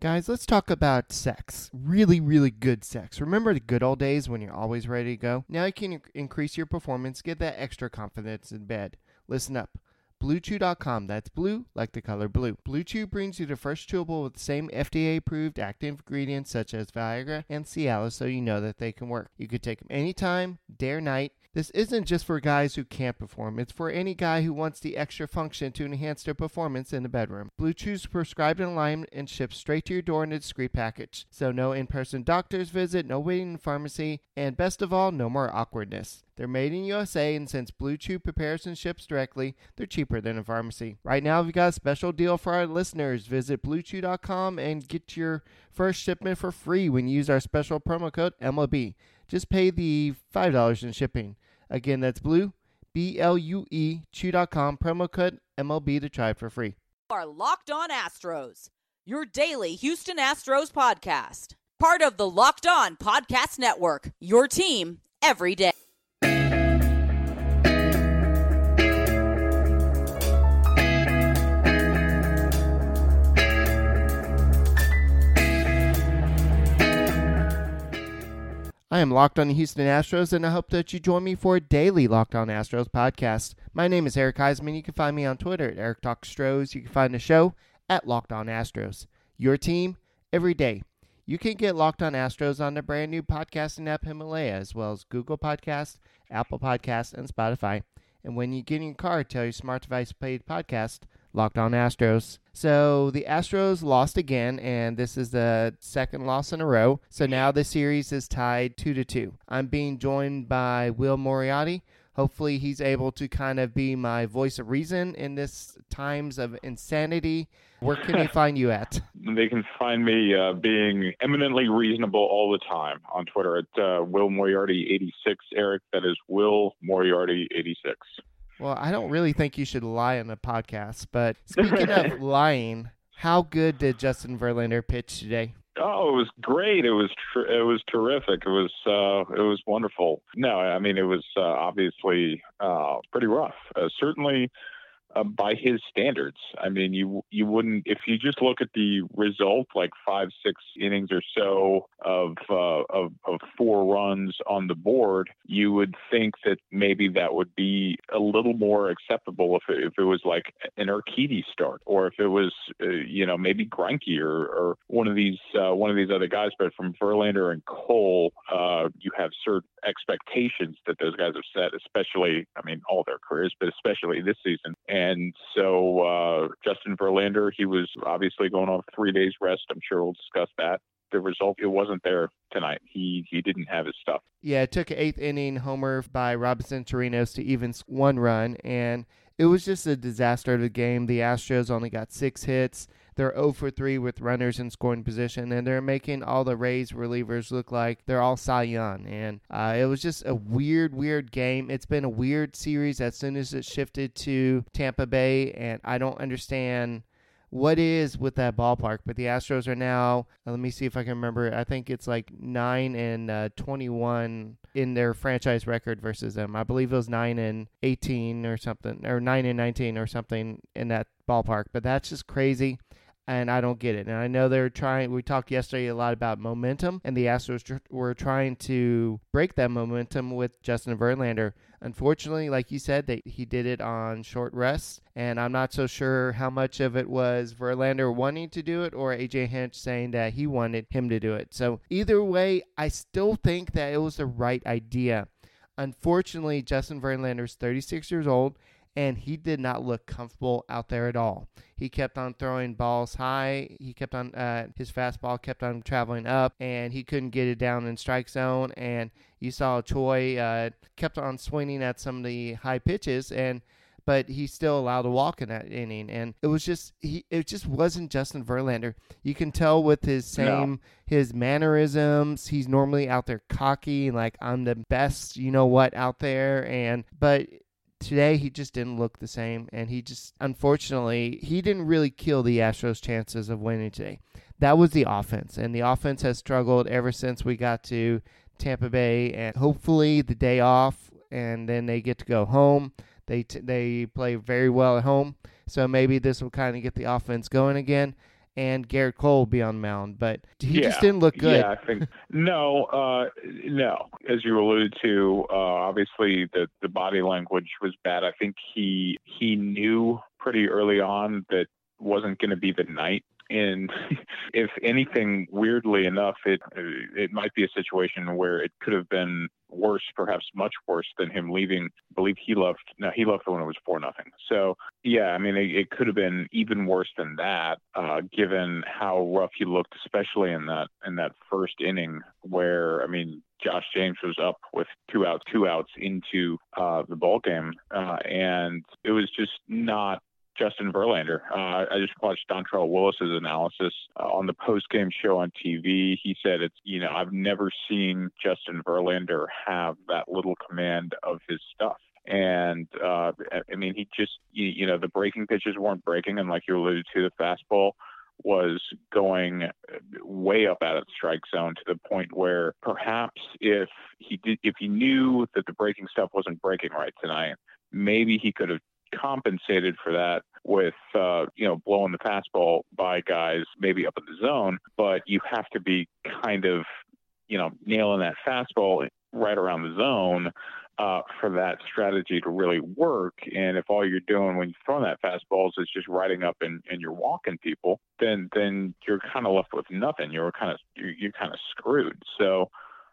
Guys, let's talk about sex. Really, really good sex. Remember the good old days when you're always ready to go? Now you can increase your performance, get that extra confidence in bed. Listen up. BlueChew.com. That's blue, like the color blue. BlueChew brings you the first chewable with the same FDA-approved active ingredients such as Viagra and Cialis, so you know that they can work. You could take them anytime, day or night. This isn't just for guys who can't perform. It's for any guy who wants the extra function to enhance their performance in the bedroom. Blue Chew's prescribed line and shipped straight to your door in a discreet package. So no in-person doctor's visit, no waiting in pharmacy, and best of all, no more awkwardness. They're made in USA, and since Blue Chew prepares and ships directly, they're cheaper than a pharmacy. Right now, we've got a special deal for our listeners. Visit BlueChew.com and get your first shipment for free when you use our special promo code MLB. Just pay the $5 in shipping. Again, that's Blue, B L U E, Chew.com, promo code MLB to try it for free. Are Locked On Astros, your daily Houston Astros podcast. Part of the Locked On Podcast Network, your team every day. I am Locked on the Houston Astros, and I hope that you join me for a daily Locked on Astros podcast. My name is Eric Heisman. You can find me on Twitter at Eric Talks Astros. You can find the show at Locked on Astros. Your team every day. You can get Locked on Astros on the brand new podcasting app Himalaya, as well as Google Podcast, Apple Podcast, and Spotify. And when you get in your car, tell your smart device play podcast Locked on Astros. So the Astros lost again, and this is the second loss in a row. So now the series is tied two to two. I'm being joined by Will Moriarty. Hopefully, he's able to kind of be my voice of reason in this times of insanity. Where can they find you at? They can find me uh, being eminently reasonable all the time on Twitter at uh, Will Moriarty 86. Eric, that is Will Moriarty 86. Well, I don't really think you should lie on a podcast, but speaking of lying, how good did Justin Verlander pitch today? Oh, it was great. It was tr- it was terrific. It was uh, it was wonderful. No, I mean it was uh, obviously uh, pretty rough. Uh, certainly uh, by his standards. I mean, you you wouldn't if you just look at the result, like five six innings or so of uh, of, of four runs on the board, you would think that maybe that would be a little more acceptable if it, if it was like an Urquidy start, or if it was uh, you know maybe Greinke or, or one of these uh, one of these other guys. But from Verlander and Cole, uh, you have certain expectations that those guys have set, especially I mean all their careers, but especially this season. And so uh, Justin Verlander, he was obviously going on three days rest. I'm sure we'll discuss that. The result, it wasn't there tonight. He he didn't have his stuff. Yeah, it took an eighth inning homer by Robinson Chirinos to even one run, and it was just a disaster of the game. The Astros only got six hits. They're 0 for 3 with runners in scoring position, and they're making all the Rays relievers look like they're all Cy Young. And uh, it was just a weird, weird game. It's been a weird series as soon as it shifted to Tampa Bay, and I don't understand what is with that ballpark. But the Astros are now, uh, let me see if I can remember. I think it's like 9 and uh, 21 in their franchise record versus them. I believe it was 9 and 18 or something, or 9 and 19 or something in that ballpark. But that's just crazy and I don't get it. And I know they're trying. We talked yesterday a lot about momentum, and the Astros tr- were trying to break that momentum with Justin Verlander. Unfortunately, like you said, they, he did it on short rests, and I'm not so sure how much of it was Verlander wanting to do it or AJ Hinch saying that he wanted him to do it. So either way, I still think that it was the right idea. Unfortunately, Justin Verlander is 36 years old and he did not look comfortable out there at all. He kept on throwing balls high. He kept on uh, his fastball kept on traveling up, and he couldn't get it down in strike zone. And you saw Choi uh, kept on swinging at some of the high pitches, and but he still allowed a walk in that inning, and it was just he it just wasn't Justin Verlander. You can tell with his same no. his mannerisms. He's normally out there cocky and like I'm the best, you know what, out there, and but today he just didn't look the same and he just unfortunately he didn't really kill the Astros chances of winning today. That was the offense and the offense has struggled ever since we got to Tampa Bay and hopefully the day off and then they get to go home. They t- they play very well at home. So maybe this will kind of get the offense going again and Gerrit Cole will be on mound, but he Yeah. just didn't look good. Yeah, I think no, uh, no. As you alluded to, uh, obviously the the body language was bad. I think he he knew pretty early on that wasn't going to be the night. And if anything, weirdly enough, it it might be a situation where it could have been worse, perhaps much worse than him leaving. I believe he left. No, he left when it was four nothing. So yeah, I mean, it, it could have been even worse than that, uh, given how rough he looked, especially in that in that first inning, where I mean, Josh James was up with two outs, two outs into uh, the ball game, uh, and it was just not Justin Verlander. Uh, I just watched Dontrelle Willis's analysis uh, on the post-game show on TV. He said it's you know I've never seen Justin Verlander have that little command of his stuff. And uh, I mean, he just you, you know the breaking pitches weren't breaking, and like you alluded to, the fastball was going way up out of the strike zone to the point where perhaps if he did, if he knew that the breaking stuff wasn't breaking right tonight, maybe he could have compensated for that with uh, you know blowing the fastball by guys maybe up in the zone, but you have to be kind of you know nailing that fastball right around the zone uh, for that strategy to really work. And if all you're doing when you throw that fastballs is just riding up and, and you're walking people, then then you're kind of left with nothing. You're kind of you're, you're kind of screwed. So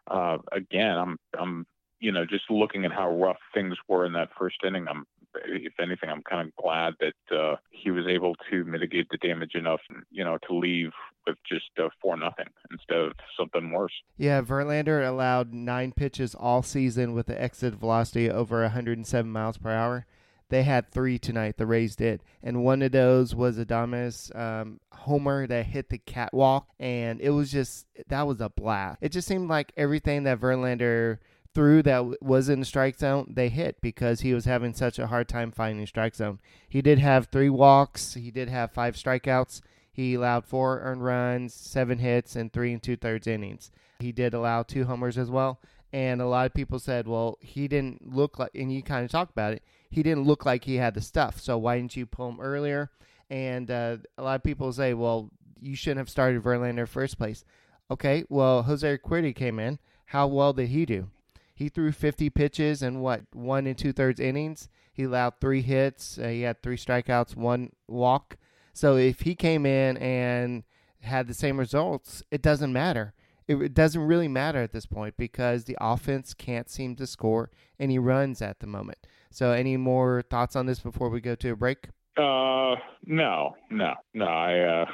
uh, again, I'm I'm you know just looking at how rough things were in that first inning. I'm if anything, I'm kind of glad that uh, he was able to mitigate the damage enough, you know, to leave with just uh, four nothing instead of something worse. Yeah, Verlander allowed nine pitches all season with an exit velocity over 107 miles per hour. They had three tonight. The Rays did, and one of those was Adames um, homer that hit the catwalk, and it was just that was a blast. It just seemed like everything that Verlander threw that was in the strike zone, they hit because he was having such a hard time finding strike zone. He did have three walks. He did have five strikeouts. He allowed four earned runs, seven hits, and three and two thirds innings. He did allow two homers as well. And a lot of people said, well, he didn't look like, and you kind of talked about it, he didn't look like he had the stuff. So why didn't you pull him earlier? And uh, a lot of people say, well, you shouldn't have started Verlander first place. Okay, well, Jose Urquidy came in. How well did he do? He threw 50 pitches in what, one and two thirds innings. He allowed three hits. Uh, he had three strikeouts, one walk. So if he came in and had the same results, it doesn't matter. It, it doesn't really matter at this point because the offense can't seem to score any runs at the moment. So, any more thoughts on this before we go to a break? Uh, no, no, no. I uh,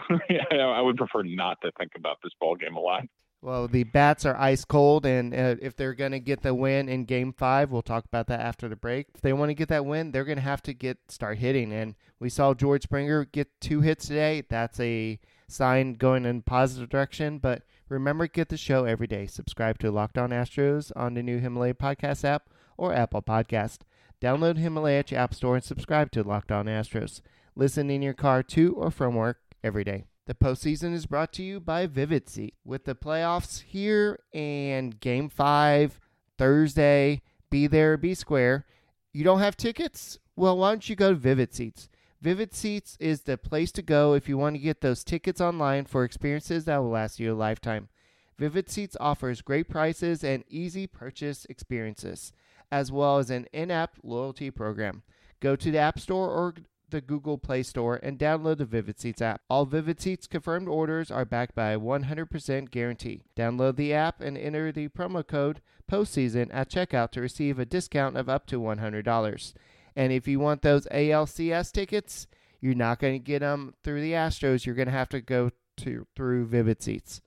I would prefer not to think about this ball game a lot. Well, the bats are ice cold, and uh, if they're going to get the win in Game Five, we'll talk about that after the break. If they want to get that win, they're going to have to get start hitting. And we saw George Springer get two hits today. That's a sign going in positive direction. But remember, get the show every day. Subscribe to Locked On Astros on the new Himalaya podcast app or Apple Podcast. Download Himalaya at your app store and subscribe to Locked On Astros. Listen in your car to or from work every day. The postseason is brought to you by Vivid Seat. With the playoffs here and Game 5 Thursday, be there, be square. You don't have tickets? Well, why don't you go to Vivid Seats? Vivid Seats is the place to go if you want to get those tickets online for experiences that will last you a lifetime. Vivid Seats offers great prices and easy purchase experiences, as well as an in app loyalty program. Go to the App Store or the Google Play Store and download the Vivid Seats app. All Vivid Seats confirmed orders are backed by a 100% guarantee. Download the app and enter the promo code postseason at checkout to receive a discount of up to $100. And if you want those ALCS tickets, you're not going to get them through the Astros. You're going to have to go to through Vivid Seats.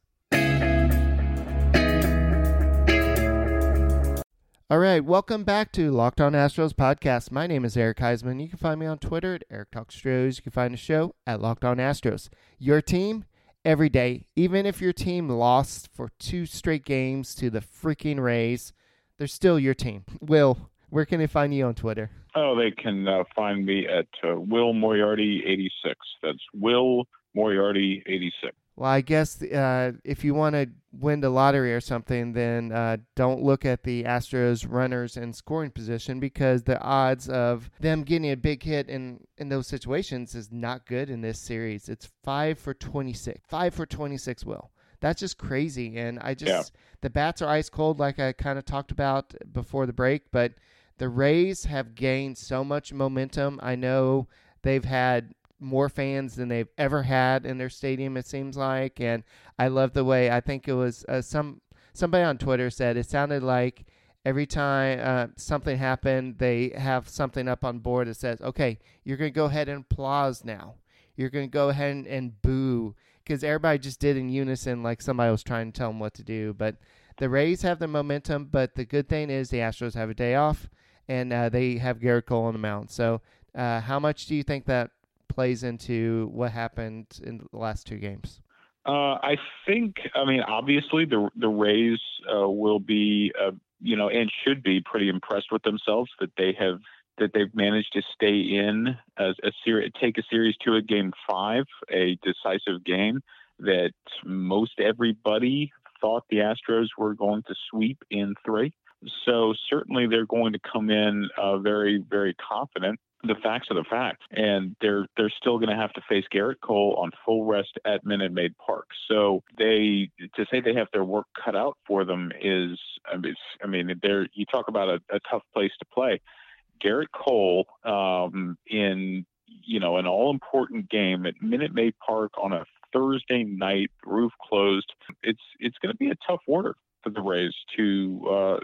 All right, welcome back to Locked On Astros podcast. My name is Eric Heisman. You can find me on Twitter at Eric Talks Astros. You can find the show at Locked On Astros. Your team every day, even if your team lost for two straight games to the freaking Rays, they're still your team. Will, where can they find you on Twitter? Oh, they can uh, find me at uh, Will Moriarty eighty six. That's Will Moriarty eighty six. Well, I guess uh, if you want to win the lottery or something, then uh, don't look at the Astros runners in scoring position because the odds of them getting a big hit in, in those situations is not good in this series. It's 5 for 26. 5 for 26, Will. That's just crazy. And I just, yeah. the bats are ice cold, like I kind of talked about before the break, but the Rays have gained so much momentum. I know they've had more fans than they've ever had in their stadium. It seems like, and I love the way I think it was uh, some somebody on Twitter said it sounded like every time uh, something happened, they have something up on board that says, "Okay, you're going to go ahead and applause now. You're going to go ahead and, and boo." Because everybody just did in unison, like somebody was trying to tell them what to do. But the Rays have the momentum. But the good thing is the Astros have a day off, and uh, they have Gerrit Cole on the mound. So, uh, how much do you think that plays into what happened in the last two games? Uh, I think, I mean, obviously the the Rays uh, will be, uh, you know, and should be pretty impressed with themselves that they have that they've managed to stay in as a series, take a series to a game five, a decisive game that most everybody thought the Astros were going to sweep in three. So certainly they're going to come in uh, very, very confident the facts are the facts, and they're they're still going to have to face Gerrit Cole on full rest at Minute Maid Park. So they to say they have their work cut out for them is I mean, I mean they're you talk about a, a tough place to play. Gerrit Cole um, in you know an all important game at Minute Maid Park on a Thursday night, roof closed. It's it's going to be a tough order for the Rays to uh,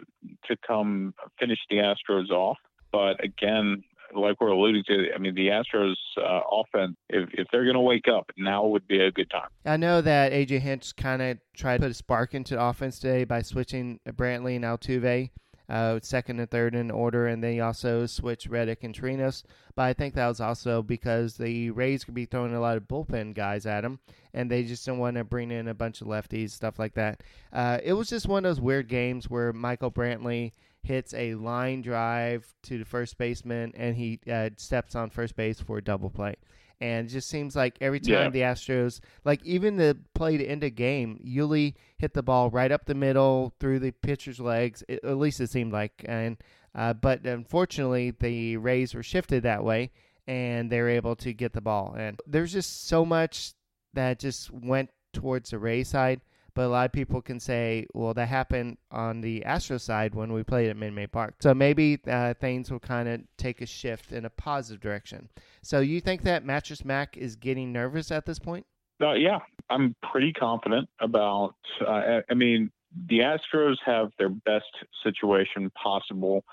to come finish the Astros off. But again, like we're alluding to, I mean, the Astros uh, offense, if, if they're going to wake up, now would be a good time. I know that AJ Hinch kind of tried to put a spark into the offense today by switching Brantley and Altuve. Uh, second and third in order, and then he also switched Reddick and Chirinos. But I think that was also because the Rays could be throwing a lot of bullpen guys at him, and they just didn't want to bring in a bunch of lefties, stuff like that. Uh, it was just one of those weird games where Michael Brantley hits a line drive to the first baseman, and he uh, steps on first base for a double play. And it just seems like every time yeah. the Astros, like even the play to end a game, Yuli hit the ball right up the middle through the pitcher's legs. It, at least it seemed like. And uh, but unfortunately, the Rays were shifted that way, and they were able to get the ball. And there's just so much that just went towards the Rays side. But a lot of people can say, well, that happened on the Astro side when we played at Minute Maid Park. So maybe uh, things will kind of take a shift in a positive direction. So you think that Mattress Mac is getting nervous at this point? Uh, yeah, I'm pretty confident about. Uh, I mean, the Astros have their best situation possible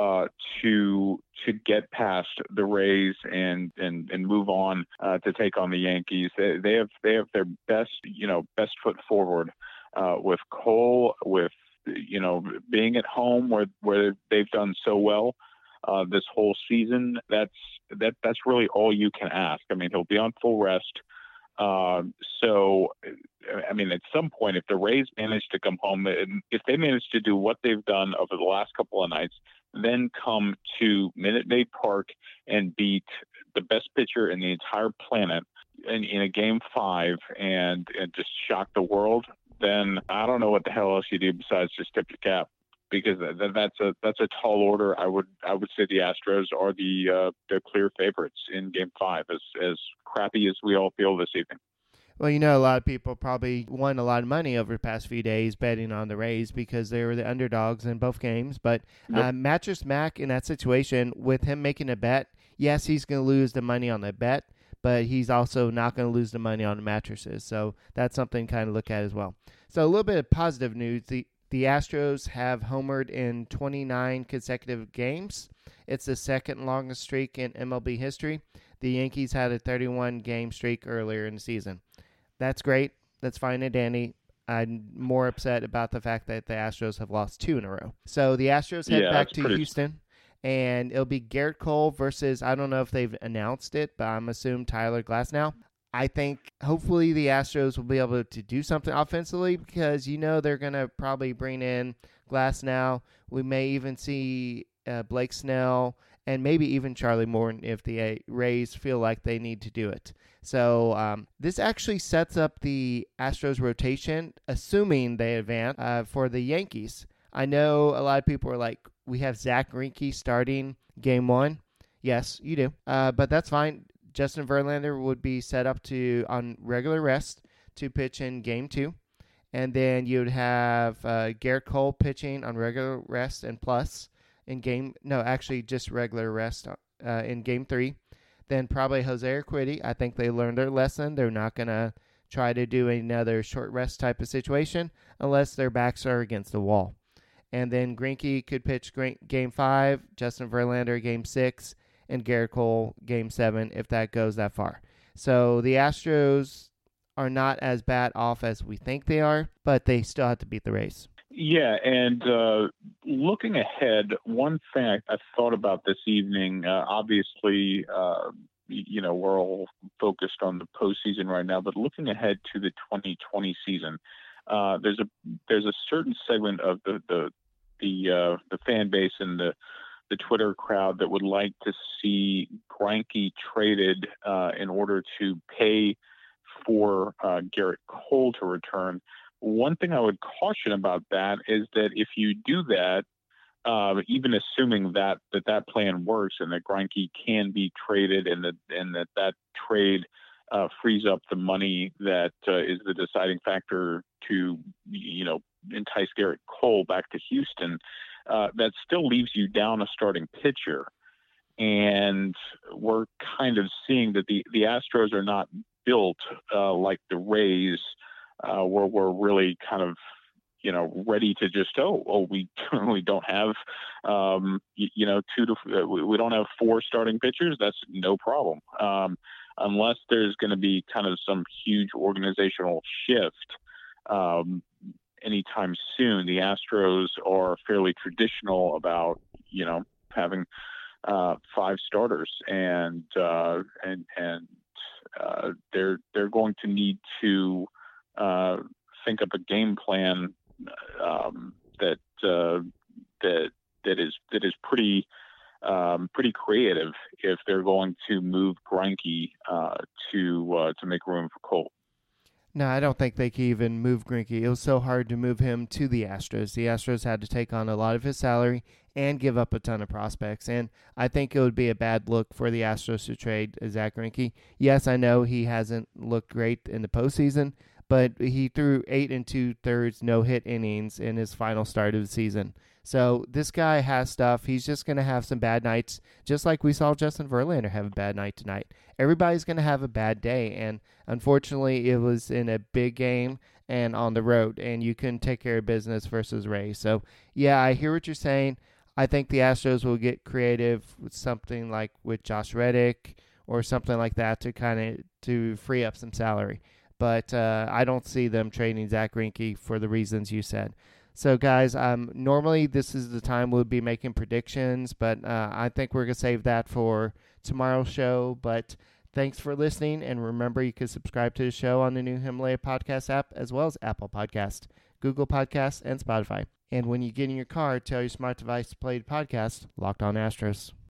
uh, to to get past the Rays and and and move on uh, to take on the Yankees. They, they have they have their best you know best foot forward uh, with Cole with you know being at home where where they've done so well uh, this whole season. That's that that's really all you can ask. I mean, he'll be on full rest. Uh, so, I mean, at some point, if the Rays manage to come home, if they manage to do what they've done over the last couple of nights, then come to Minute Maid Park and beat the best pitcher in the entire planet in, in a game five and, and just shock the world, then I don't know what the hell else you do besides just tip your cap because that, that's a that's a tall order. I would I would say the Astros are the uh, the clear favorites in Game Five, as as crappy as we all feel this evening. Well, you know, a lot of people probably won a lot of money over the past few days betting on the Rays because they were the underdogs in both games. But yep. uh, Mattress Mac in that situation, with him making a bet, yes, he's going to lose the money on the bet, but he's also not going to lose the money on the mattresses. So that's something to kind of look at as well. So a little bit of positive news: the the Astros have homered in 29 consecutive games. It's the second longest streak in MLB history. The Yankees had a 31 game streak earlier in the season. That's great. That's fine and dandy. I'm more upset about the fact that the Astros have lost two in a row. So the Astros head yeah, back to pretty... Houston, and it'll be Gerrit Cole versus I don't know if they've announced it, but I'm assuming Tyler Glasnow. I think hopefully the Astros will be able to do something offensively because you know they're going to probably bring in Glasnow. We may even see uh, Blake Snell and maybe even Charlie Morton if the Rays feel like they need to do it. So um, this actually sets up the Astros rotation, assuming they advance uh, for the Yankees. I know a lot of people are like, we have Zack Greinke starting game one. Yes, you do, uh, but that's fine. Justin Verlander would be set up to on regular rest to pitch in game two. And then you'd have uh, Gerrit Cole pitching on regular rest and plus in game. No, actually, just regular rest uh, in game three. Then probably Jose Urquidy. I think they learned their lesson. They're not going to try to do another short rest type of situation unless their backs are against the wall. And then Greinke could pitch game five, Justin Verlander game six, and Gerrit Cole game seven if that goes that far. So the Astros are not as bad off as we think they are, but they still have to beat the race. Yeah, and uh, looking ahead, one thing I, I thought about this evening, uh, obviously, uh, you know, we're all focused on the postseason right now, but looking ahead to the 2020 season, uh, there's a there's a certain segment of the the the uh, the fan base and the the Twitter crowd that would like to see Greinke traded uh, in order to pay for uh, Gerrit Cole to return. One thing I would caution about that is that if you do that, uh, even assuming that, that that plan works and that Greinke can be traded and that and that that trade uh, frees up the money that uh, is the deciding factor to you know entice Gerrit Cole back to Houston, uh, that still leaves you down a starting pitcher. And we're kind of seeing that the, the Astros are not built uh, like the Rays, uh, where we're really kind of you know ready to just oh oh we we don't have um, you, you, know two to uh, we don't have four starting pitchers that's no problem um, unless there's going to be kind of some huge organizational shift um, anytime soon. The Astros are fairly traditional about you know having uh, five starters, and uh, and and uh, they're they're going to need to uh, think up a game plan um, that uh, that that is that is pretty um, pretty creative if they're going to move Greinke uh, to to make room for Cole. No, I don't think they could even move Greinke. It was so hard to move him to the Astros. The Astros had to take on a lot of his salary and give up a ton of prospects. And I think it would be a bad look for the Astros to trade Zack Greinke. Yes, I know he hasn't looked great in the postseason, but he threw eight and two thirds no hit innings in his final start of the season. So this guy has stuff. He's just going to have some bad nights, just like we saw Justin Verlander have a bad night tonight. Everybody's going to have a bad day, and unfortunately, it was in a big game and on the road, and you couldn't take care of business versus Ray. So yeah, I hear what you're saying. I think the Astros will get creative with something like with Josh Reddick or something like that to kind of to free up some salary. But uh, I don't see them trading Zack Greinke for the reasons you said. So, guys, um, normally this is the time we'll be making predictions, but uh, I think we're to save that for tomorrow's show. But thanks for listening. And remember, you can subscribe to the show on the new Himalaya Podcast app, as well as Apple Podcast, Google Podcast, and Spotify. And when you get in your car, tell your smart device to play the podcast Locked On Astros.